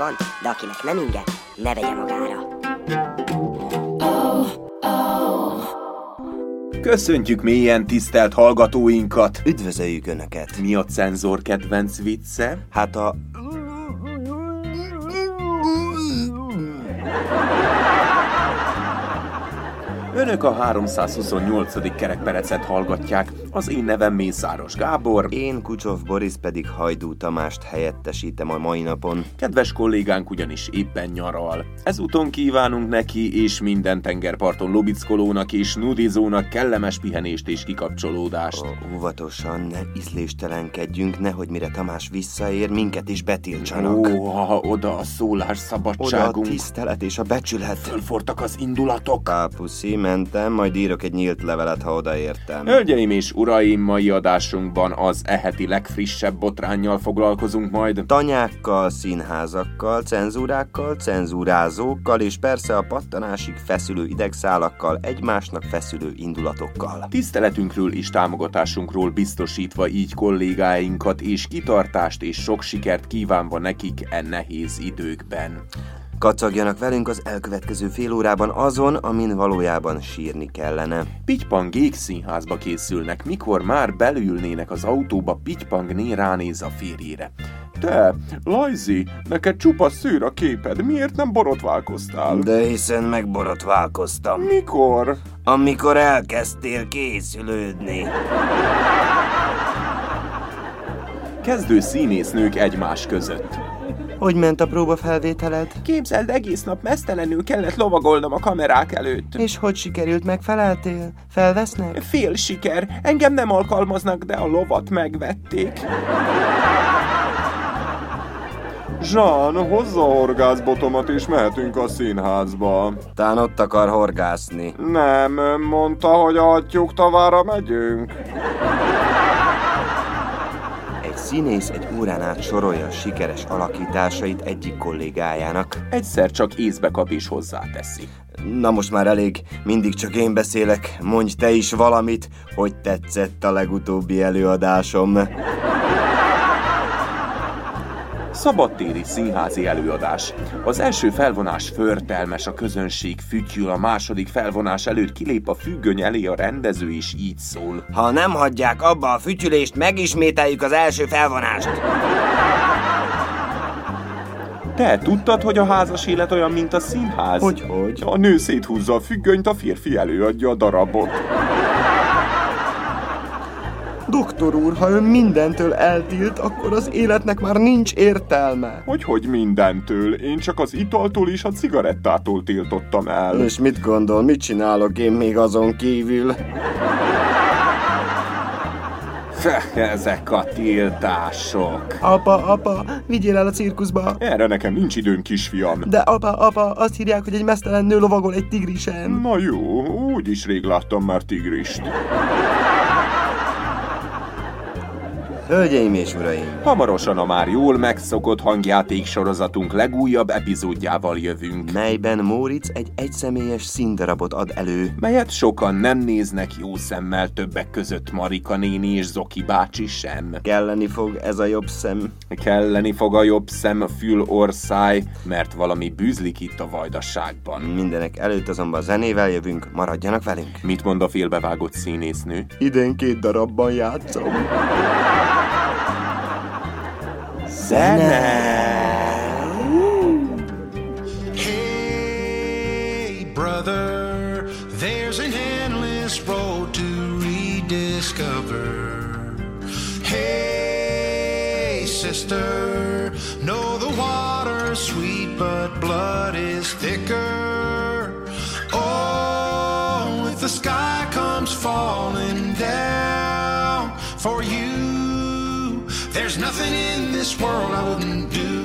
van, de akinek nem inge, ne vegye magára. Köszöntjük mélyen tisztelt hallgatóinkat! Üdvözöljük Önöket! Mi a cenzor kedvenc vicce? Hát a... Önök a 328. kerekperecet hallgatják. Az én nevem Mészáros Gábor. Én Kucsov Boris pedig Hajdú Tamást helyettesítem a mai napon. Kedves kollégánk ugyanis éppen nyaral. Ezúton kívánunk neki és minden tengerparton lobickolónak és nudizónak kellemes pihenést és kikapcsolódást. Ó, óvatosan, ne ízléstelenkedjünk, nehogy mire Tamás visszaér, minket is betiltsanak. Ó, ha oda a szólás Oda a szabadságunk. tisztelet és a becsület. Fölfortak az indulatok. Pápuszi, mentem, majd írok egy nyílt levelet, ha odaértem. Hölgyeim és uraim, mai adásunkban az eheti legfrissebb botránnyal foglalkozunk majd. Tanyákkal, színházakkal, cenzúrákkal, cenzúrázókkal, és persze a pattanásig feszülő idegszálakkal, egymásnak feszülő indulatokkal. Tiszteletünkről és támogatásunkról biztosítva így kollégáinkat és kitartást és sok sikert kívánva nekik e nehéz időkben. Kacagjanak velünk az elkövetkező fél órában azon, amin valójában sírni kellene. Pitypang színházba készülnek, mikor már belülnének az autóba, Pitypangné ránéz a férjére. Te, Lajzi, neked csupa szőr a képed, miért nem borotválkoztál? De hiszen megborotválkoztam. Mikor? Amikor elkezdtél készülődni. Kezdő színésznők egymás között. Hogy ment a próbafelvételed? Képzeld, egész nap mesztelenül kellett lovagolnom a kamerák előtt. És hogy sikerült, megfeleltél? Felvesznek? Fél siker, engem nem alkalmaznak, de a lovat megvették. Zsán, hozza a horgászbotomat és mehetünk a színházba. Tán ott akar horgászni. Nem, mondta, hogy a tyúktavára megyünk. Színész egy órán át sorolja a sikeres alakításait egyik kollégájának. Egyszer csak észbe kap és hozzáteszi. Na most már elég, mindig csak én beszélek. Mondj te is valamit, hogy tetszett a legutóbbi előadásom. Szabadtéri színházi előadás. Az első felvonás förtelmes, a közönség fütyül, a második felvonás előtt kilép a függöny elé a rendező és így szól. Ha nem hagyják abba a fütyülést, megismételjük az első felvonást. Te tudtad, hogy a házas élet olyan, mint a színház? Hogy, hogy? A nő széthúzza a függönyt, a férfi előadja a darabot. Doktor úr, ha ön mindentől eltilt, akkor az életnek már nincs értelme. Hogy hogy mindentől? Én csak az italtól és a cigarettától tiltottam el. És mit gondol, mit csinálok én még azon kívül? Ezek a tiltások. Apa, apa, vigyél el a cirkuszba. Erre nekem nincs időm, kisfiam. De apa, apa, azt hírják, hogy egy mesztelen nő lovagol egy tigrisen. Na jó, úgyis rég láttam már tigrist. Hölgyeim és uraim, Hamarosan a már jól megszokott hangjáték sorozatunk legújabb epizódjával jövünk, melyben Móricz egy egyszemélyes színdarabot ad elő. melyet sokan nem néznek jó szemmel többek között Marika néni és Zoki bácsi sem. Kelleni fog ez a jobb szem. Kelleni fog a jobb szem, fül, orszáj, mert valami bűzlik itt a vajdaságban. Mindenek előtt azonban zenével jövünk, maradjanak velünk. Mit mond a félbevágott színésznő? Idén két darabban játszom. Hey, brother, there's an endless road to rediscover. Hey, sister, know the water's sweet, but blood is thicker. Oh, if the sky comes falling nothing in this world I wouldn't do.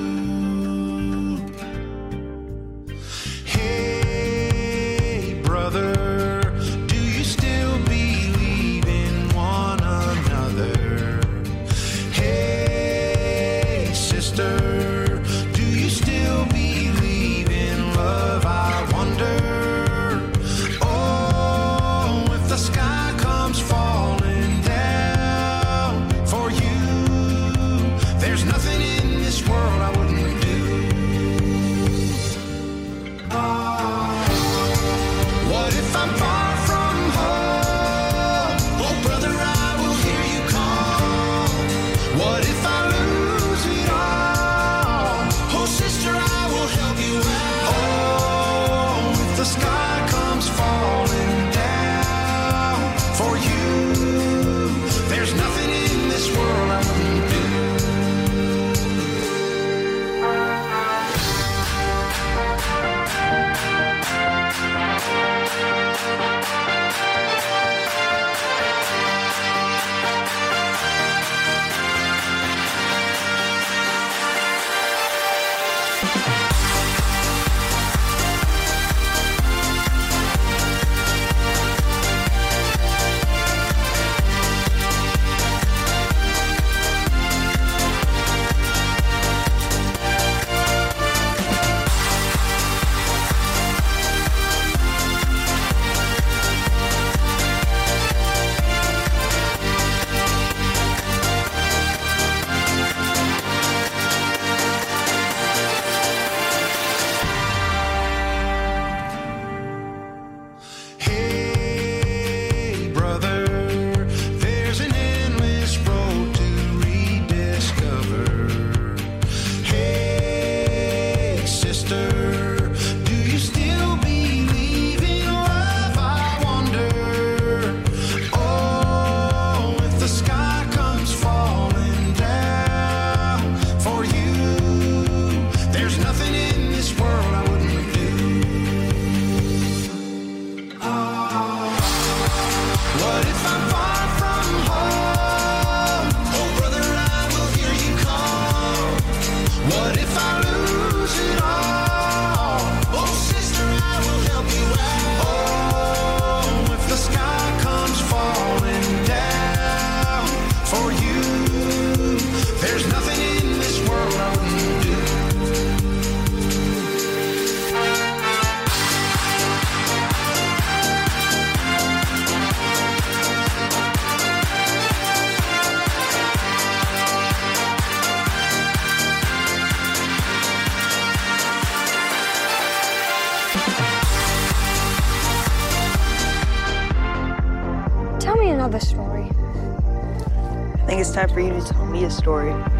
Story.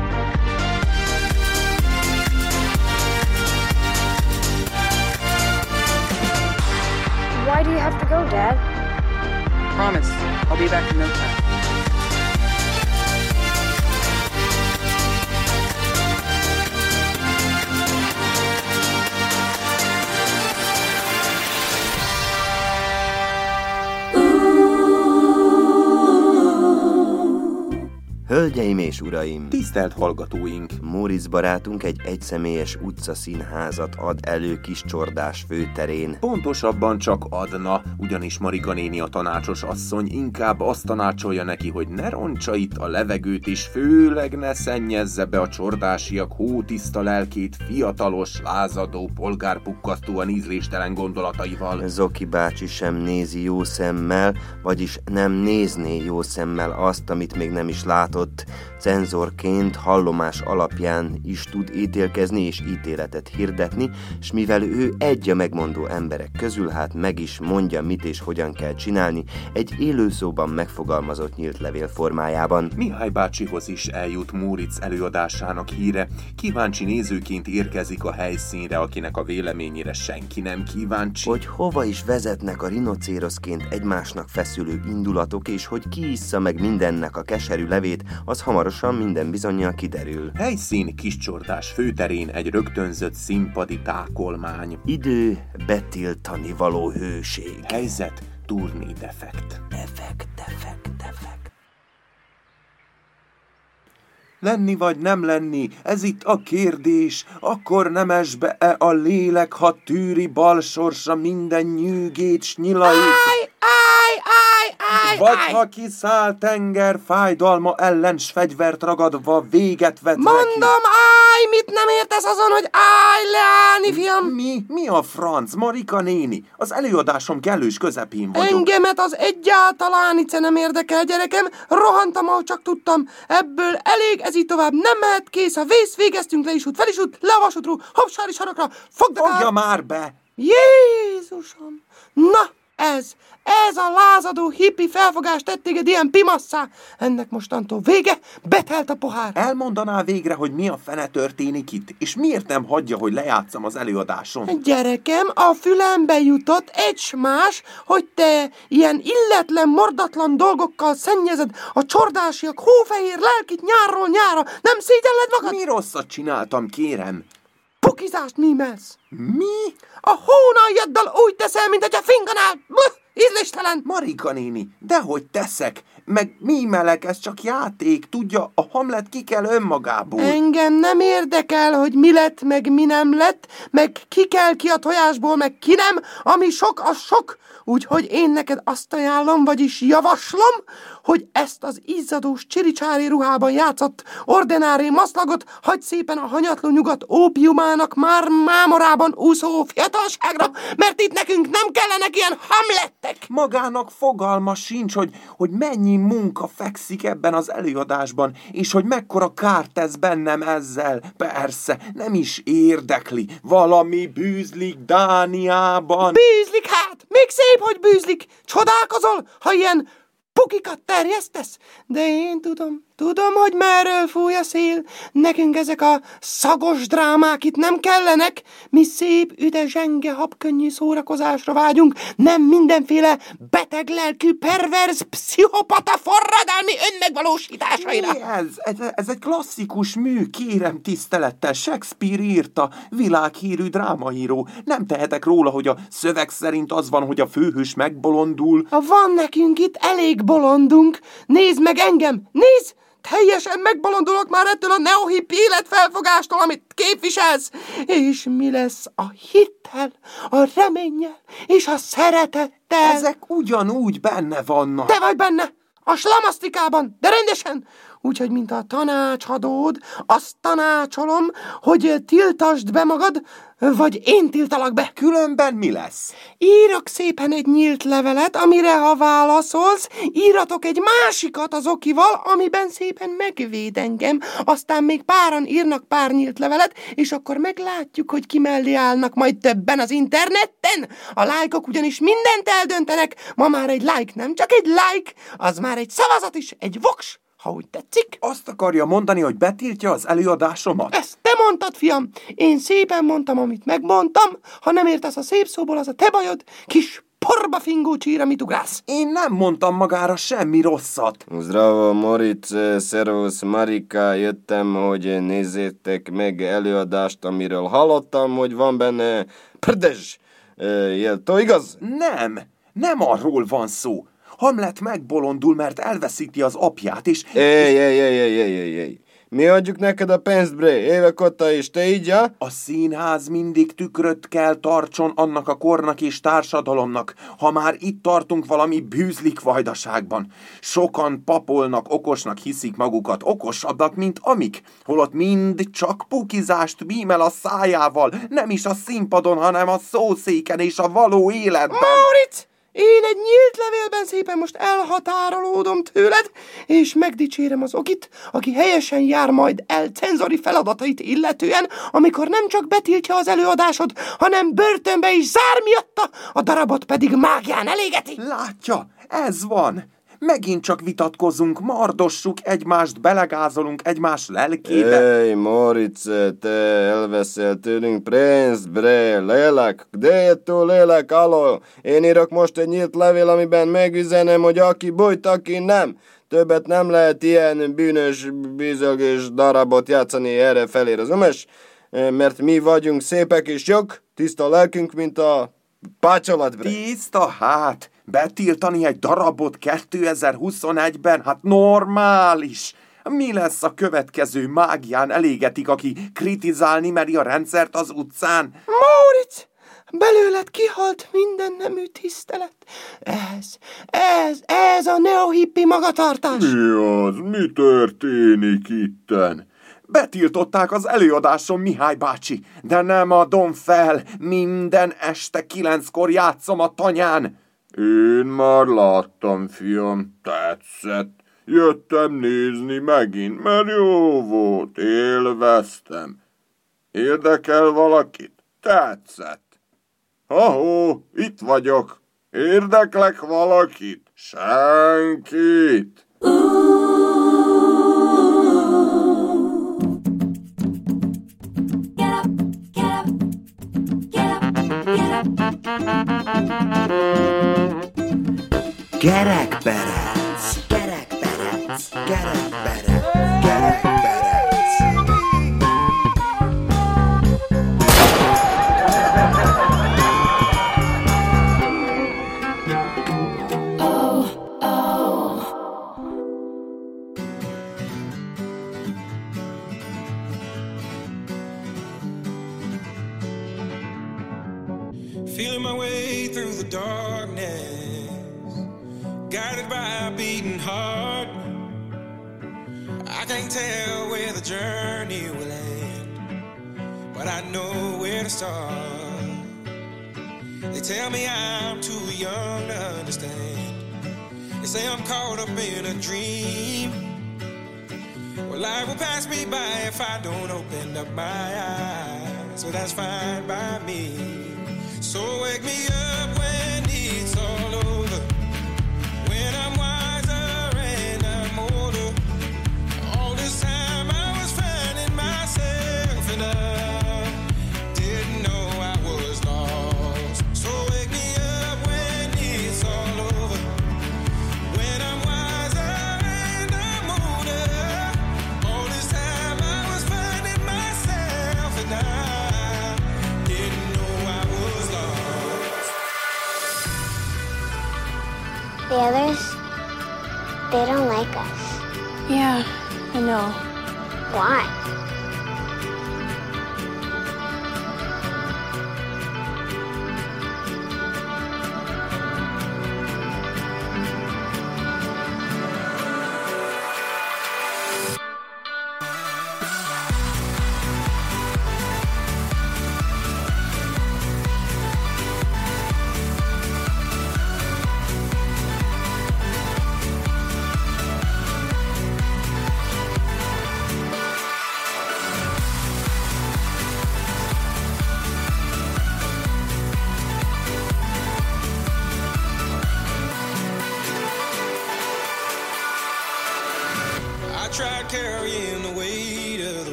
Hölgyeim és uraim! Tisztelt hallgatóink! Móricz barátunk egy egyszemélyes utca színházat ad elő kis csordás főterén. Pontosabban csak adna, ugyanis Marika néni a tanácsos asszony inkább azt tanácsolja neki, hogy ne roncsa itt a levegőt, és főleg ne szennyezze be a csordásiak hótiszta lelkét fiatalos, lázadó, polgárpukkasztóan ízléstelen gondolataival. Zoki bácsi sem nézi jó szemmel, vagyis nem nézné jó szemmel azt, amit még nem is látott. Cenzorként hallomás alapján is tud ítélkezni és ítéletet hirdetni, s mivel ő egy a megmondó emberek közül, hát meg is mondja, mit és hogyan kell csinálni, egy élőszóban megfogalmazott nyílt levél formájában. Mihály bácsihoz is eljut Múric előadásának híre. Kíváncsi nézőként érkezik a helyszínre, akinek a véleményére senki nem kíváncsi. Hogy hova is vezetnek a rinocéroszként egymásnak feszülő indulatok, és hogy ki issza meg mindennek a keserű levét, az hamarosan minden bizonyal kiderül. Helyszín kiscsordás főterén egy rögtönzött színpadi tákolmány. Idő betiltani való hőség. Helyzet turné defekt. Defekt, defekt, defekt. Lenni vagy nem lenni, ez itt a kérdés. Akkor nemesbe-e a lélek, ha tűri bal sorsa minden nyűgét, s nyilait? Áj, áj, áj, áj, Vagy áj. ha kiszáll tenger fájdalma ellen, s fegyvert ragadva véget vet neki. Mondom, áj, mit nem értesz azon, hogy állj leállni, fiam? Mi? Mi a franc? Marika néni? Az előadásom kellős közepén vagyok. Engemet az egyáltalán itt nem érdekel, gyerekem. Rohantam, ahogy csak tudtam. Ebből elég, ez így tovább nem mehet, kész. A vész, végeztünk, le is út, fel is út, le a vasútról, sarokra, fogd Fogja már be! Jézusom! Na, ez, ez a lázadó hippi felfogás tett téged ilyen pimasszá. Ennek mostantól vége, betelt a pohár. Elmondaná végre, hogy mi a fene történik itt, és miért nem hagyja, hogy lejátszam az előadásom? Gyerekem, a fülembe jutott egy más, hogy te ilyen illetlen, mordatlan dolgokkal szennyezed a csordásiak hófehér lelkit nyárról nyára. Nem szégyelled magad? Mi rosszat csináltam, kérem? Pukizást mímelsz. Mi? A hónaljaddal úgy teszel, mint hogyha finganál. Bluh, ízléstelen. Marika néni, dehogy teszek, meg mi melek, ez csak játék, tudja, a Hamlet ki kell önmagából. Engem nem érdekel, hogy mi lett, meg mi nem lett, meg ki kell ki a tojásból, meg ki nem, ami sok, az sok. Úgyhogy én neked azt ajánlom, vagyis javaslom, hogy ezt az izzadós csiricsári ruhában játszott ordinári maszlagot hagy szépen a hanyatló nyugat ópiumának már mámorában úszó fiatalságra, mert itt nekünk nem kellenek ilyen hamlettek. Magának fogalma sincs, hogy, hogy mennyi munka fekszik ebben az előadásban, és hogy mekkora kárt tesz bennem ezzel. Persze, nem is érdekli. Valami bűzlik Dániában. Bűzlik hát, még szép, hogy bűzlik. Csodálkozol, ha ilyen pukikat terjesztesz? De én tudom, tudom, hogy merről fúj a szél. Nekünk ezek a szagos drámák itt nem kellenek. Mi szép, üde, zsenge, habkönnyű szórakozásra vágyunk, nem mindenféle beteg lelkű, perverz, pszichopata forradalmi önmegvalósításaira. Mi ez? ez? Ez egy klasszikus mű, kérem tisztelettel. Shakespeare írta, világhírű drámaíró. Nem tehetek róla, hogy a szöveg szerint az van, hogy a főhős megbolondul. Ha van nekünk itt elég bolondunk, nézd meg engem, nézd! Teljesen megbolondulok már ettől a neohip életfelfogástól, amit képviselsz. És mi lesz a hittel, a reménnyel és a szeretettel? Ezek ugyanúgy benne vannak. Te vagy benne, a slamasztikában, de rendesen. úgyhogy mint a tanácsadód, azt tanácsolom, hogy tiltasd be magad, vagy én tiltalak be. Különben mi lesz? Írok szépen egy nyílt levelet, amire ha válaszolsz, íratok egy másikat az okival, amiben szépen megvéd engem. Aztán még páran írnak pár nyílt levelet, és akkor meglátjuk, hogy ki mellé állnak majd többen az interneten. A lájkok ugyanis mindent eldöntenek. Ma már egy like nem csak egy like, az már egy szavazat is, egy voks, ha úgy tetszik. Azt akarja mondani, hogy betiltja az előadásomat? Ezt te mondtad, fiam. Én szépen mondtam, amit megmondtam. Ha nem értesz a szép szóból, az a te bajod, kis porba fingó csír, amit ugrálsz. Én nem mondtam magára semmi rosszat. Zdravo, Moritz, szervusz, Marika, jöttem, hogy nézzétek meg előadást, amiről hallottam, hogy van benne Prdezs. Jeltó, igaz? Nem, nem arról van szó. Hamlet megbolondul, mert elveszíti az apját, és... Éj, éj, éj, éj, éj, éj, éj. Mi adjuk neked a pénzt, bre? Évek óta is, te így, ja? A színház mindig tükröt kell tartson annak a kornak és társadalomnak, ha már itt tartunk valami bűzlik vajdaságban. Sokan papolnak, okosnak hiszik magukat, okosabbak, mint amik, holott mind csak pukizást bímel a szájával, nem is a színpadon, hanem a szószéken és a való életben. Maurits! Én egy nyílt levélben szépen most elhatárolódom tőled, és megdicsérem az okit, aki helyesen jár majd el cenzori feladatait illetően, amikor nem csak betiltja az előadásod, hanem börtönbe is zár miatta, a darabot pedig mágián elégeti. Látja, ez van. Megint csak vitatkozunk, mardossuk egymást, belegázolunk egymás lelkébe. Ej, Moritz, te elveszel tőlünk pénzt, bre, lélek, de tu lélek, aló. Én írok most egy nyílt levél, amiben megüzenem, hogy aki bújt, aki nem. Többet nem lehet ilyen bűnös, bizogos darabot játszani erre felé, az Mert mi vagyunk szépek és jók, tiszta lelkünk, mint a pácsolat, bre. Tiszta hát, betiltani egy darabot 2021-ben, hát normális. Mi lesz a következő mágián elégetik, aki kritizálni meri a rendszert az utcán? Mauritz! Belőled kihalt minden nemű tisztelet. Ez, ez, ez a neohippi magatartás. Mi az? Mi történik itten? Betiltották az előadásom, Mihály bácsi, de nem adom fel. Minden este kilenckor játszom a tanyán. Én már láttam, fiam, tetszett. Jöttem nézni megint, mert jó volt, élveztem. Érdekel valakit? Tetszett. Ha-hó, itt vagyok. Érdeklek valakit? Senkit. Gerekperec, gerekperec, gerekperec, gerekperec.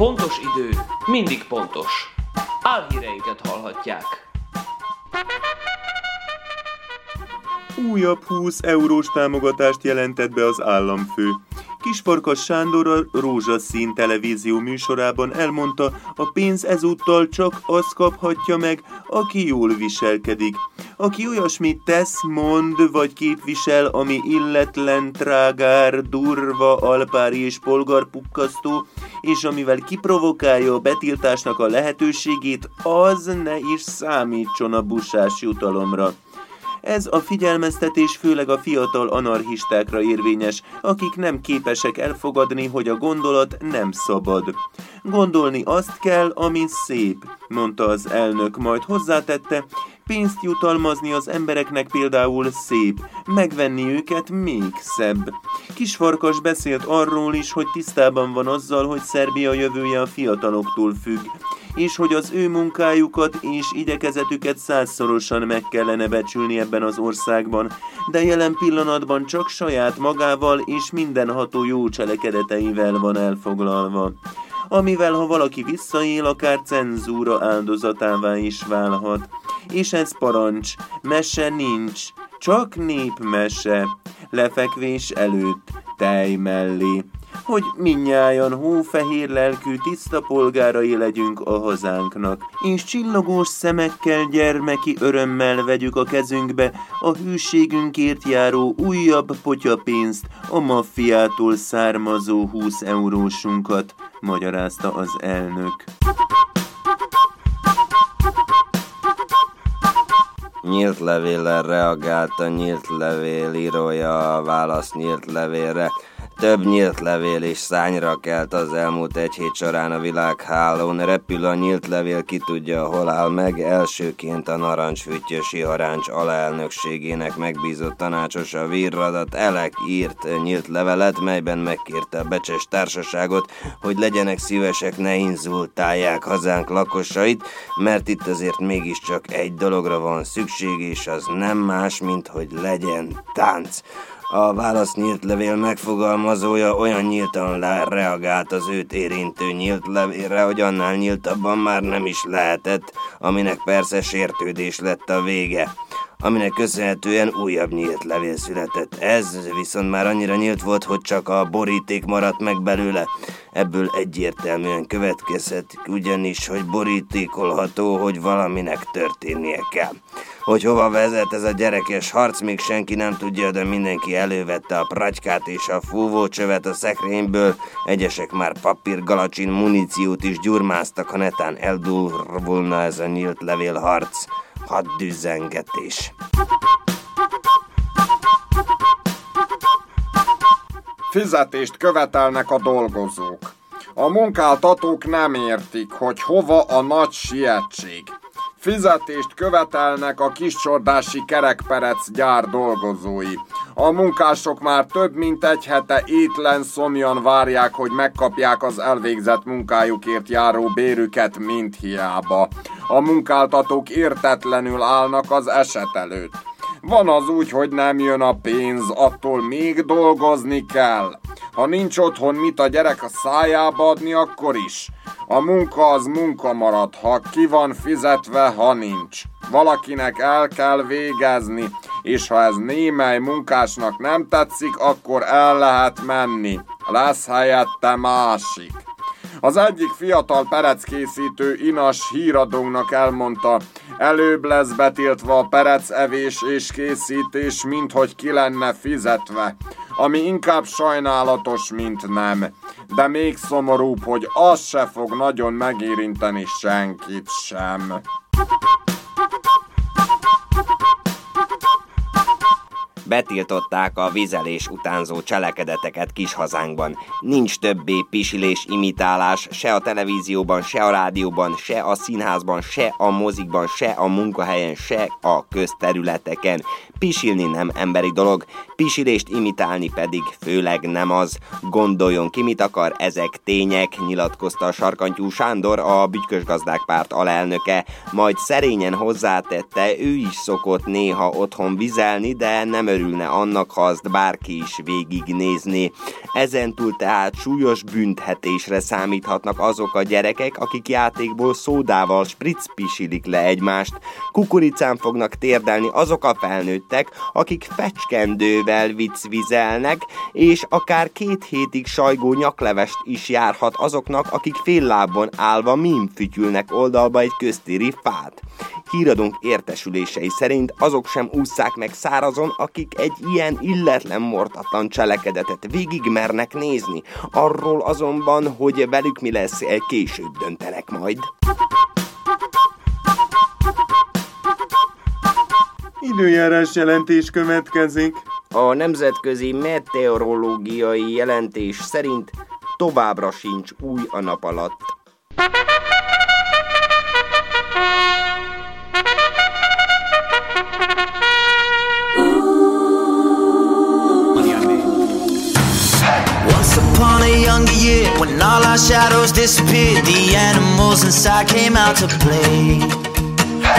Pontos idő mindig pontos. Álhíreinket hallhatják. Újabb 20 eurós támogatást jelentett be az államfő. Kisfarkas Sándor a Rózsaszín televízió műsorában elmondta, a pénz ezúttal csak azt kaphatja meg, aki jól viselkedik. Aki olyasmit tesz, mond vagy képvisel, ami illetlen, trágár, durva, alpári és polgarpukkasztó, és amivel kiprovokálja a betiltásnak a lehetőségét, az ne is számítson a busás jutalomra. Ez a figyelmeztetés főleg a fiatal anarchistákra érvényes, akik nem képesek elfogadni, hogy a gondolat nem szabad. Gondolni azt kell, ami szép, mondta az elnök, majd hozzátette, pénzt jutalmazni az embereknek például szép, megvenni őket még szebb. Kisfarkas beszélt arról is, hogy tisztában van azzal, hogy Szerbia jövője a fiataloktól függ, és hogy az ő munkájukat és igyekezetüket százszorosan meg kellene becsülni ebben az országban, de jelen pillanatban csak saját magával és mindenható jó cselekedeteivel van elfoglalva amivel ha valaki visszaél, akár cenzúra áldozatává is válhat. És ez parancs, mese nincs, csak népmese, lefekvés előtt, tej mellé, hogy minnyájan hófehér lelkű tiszta polgárai legyünk a hazánknak, és csillogós szemekkel gyermeki örömmel vegyük a kezünkbe a hűségünkért járó újabb potyapénzt, a maffiától származó 20 eurósunkat, magyarázta az elnök. Nyílt levéllel reagált a nyílt levél írója a válasz nyílt levélre. Több nyílt levél is szányra kelt az elmúlt egy hét során a világhálón. Repül a nyílt levél, ki tudja, hol áll meg. Elsőként a narancsfüttyösi haráns alelnökségének megbízott tanácsosa Virradat Elek írt nyílt levelet, melyben megkérte a becses társaságot, hogy legyenek szívesek, ne inzultálják hazánk lakosait, mert itt azért mégiscsak egy dologra van szükség, és az nem más, mint hogy legyen tánc. A válasz nyílt levél megfogalmazója olyan nyíltan reagált az őt érintő nyílt levélre, hogy annál nyíltabban már nem is lehetett, aminek persze sértődés lett a vége. aminek köszönhetően újabb nyílt levél született. Ez viszont már annyira nyílt volt, hogy csak a boríték maradt meg belőle. Ebből egyértelműen következhet, ugyanis, hogy borítékolható, hogy valaminek történnie kell. Hogy hova vezet ez a gyerekes harc, még senki nem tudja, de mindenki elővette a pragykát és a fúvócsövet a szekrényből. Egyesek már papírgalacsin muníciót is gyurmáztak, ha netán eldurvulna ez a nyílt levélharc. Haddüzengetés. Fizetést követelnek a dolgozók. A munkáltatók nem értik, hogy hova a nagy sietség. Fizetést követelnek a kiscsordási kerekperec gyár dolgozói. A munkások már több mint egy hete étlen szomjan várják, hogy megkapják az elvégzett munkájukért járó bérüket, mint hiába. A munkáltatók értetlenül állnak az eset előtt. Van az úgy, hogy nem jön a pénz, attól még dolgozni kell. Ha nincs otthon mit a gyerek a szájába adni, akkor is. A munka az munka marad, ha ki van fizetve, ha nincs. Valakinek el kell végezni, és ha ez némely munkásnak nem tetszik, akkor el lehet menni. Lesz helyette másik. Az egyik fiatal pereckészítő Inas híradónak elmondta, előbb lesz betiltva a perecevés és készítés, mint hogy ki lenne fizetve, ami inkább sajnálatos, mint nem. De még szomorúbb, hogy az se fog nagyon megérinteni senkit sem. Betiltották a vizelés utánzó cselekedeteket kis hazánkban. Nincs többé pisilés, imitálás, se a televízióban, se a rádióban, se a színházban, se a mozikban, se a munkahelyen, se a közterületeken. Pisilni nem emberi dolog, pisilést imitálni pedig főleg nem az. Gondoljon ki, mit akar, ezek tények, nyilatkozta a sarkantyú Sándor, a Bütykösgazdák párt alelnöke, majd szerényen hozzátette, ő is szokott néha otthon vizelni, de nem örülne annak, ha azt bárki is végignézné. Ezentúl tehát súlyos büntetésre számíthatnak azok a gyerekek, akik játékból szódával spritz pisilik le egymást. Kukoricán fognak térdelni azok a felnőttek, akik fecskendővel viccvizelnek, és akár két hétig sajgó nyaklevest is járhat azoknak, akik fél lábon állva mimfütyülnek oldalba egy köztéri fát. Híradónk értesülései szerint azok sem ússzák meg szárazon, akik egy ilyen illetlen mortatlan cselekedetet végig mernek nézni. Arról azonban, hogy velük mi lesz, később döntenek majd. Időjárás jelentés következik. A nemzetközi meteorológiai jelentés szerint továbbra sincs új a nap alatt. Once upon a younger year, when all our shadows disappeared, the animals inside came out to play.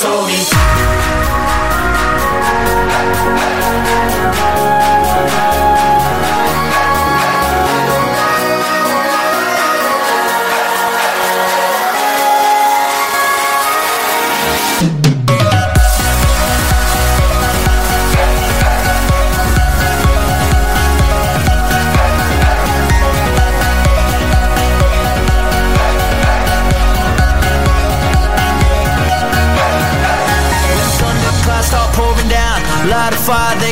told me.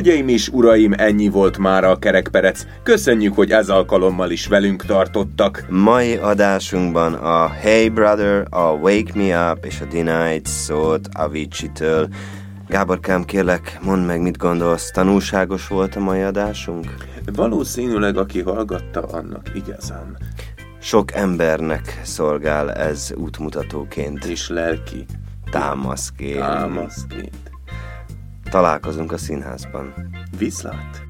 Hölgyeim és uraim, ennyi volt már a kerekperec. Köszönjük, hogy ez alkalommal is velünk tartottak. Mai adásunkban a Hey Brother, a Wake Me Up és a Denied szólt Avicii-től. Gáborkám, kérlek, mondd meg, mit gondolsz, tanulságos volt a mai adásunk? Valószínűleg, aki hallgatta, annak igazán. Sok embernek szolgál ez útmutatóként. És lelki támaszként. támaszként. Találkozunk a színházban. Viszlát!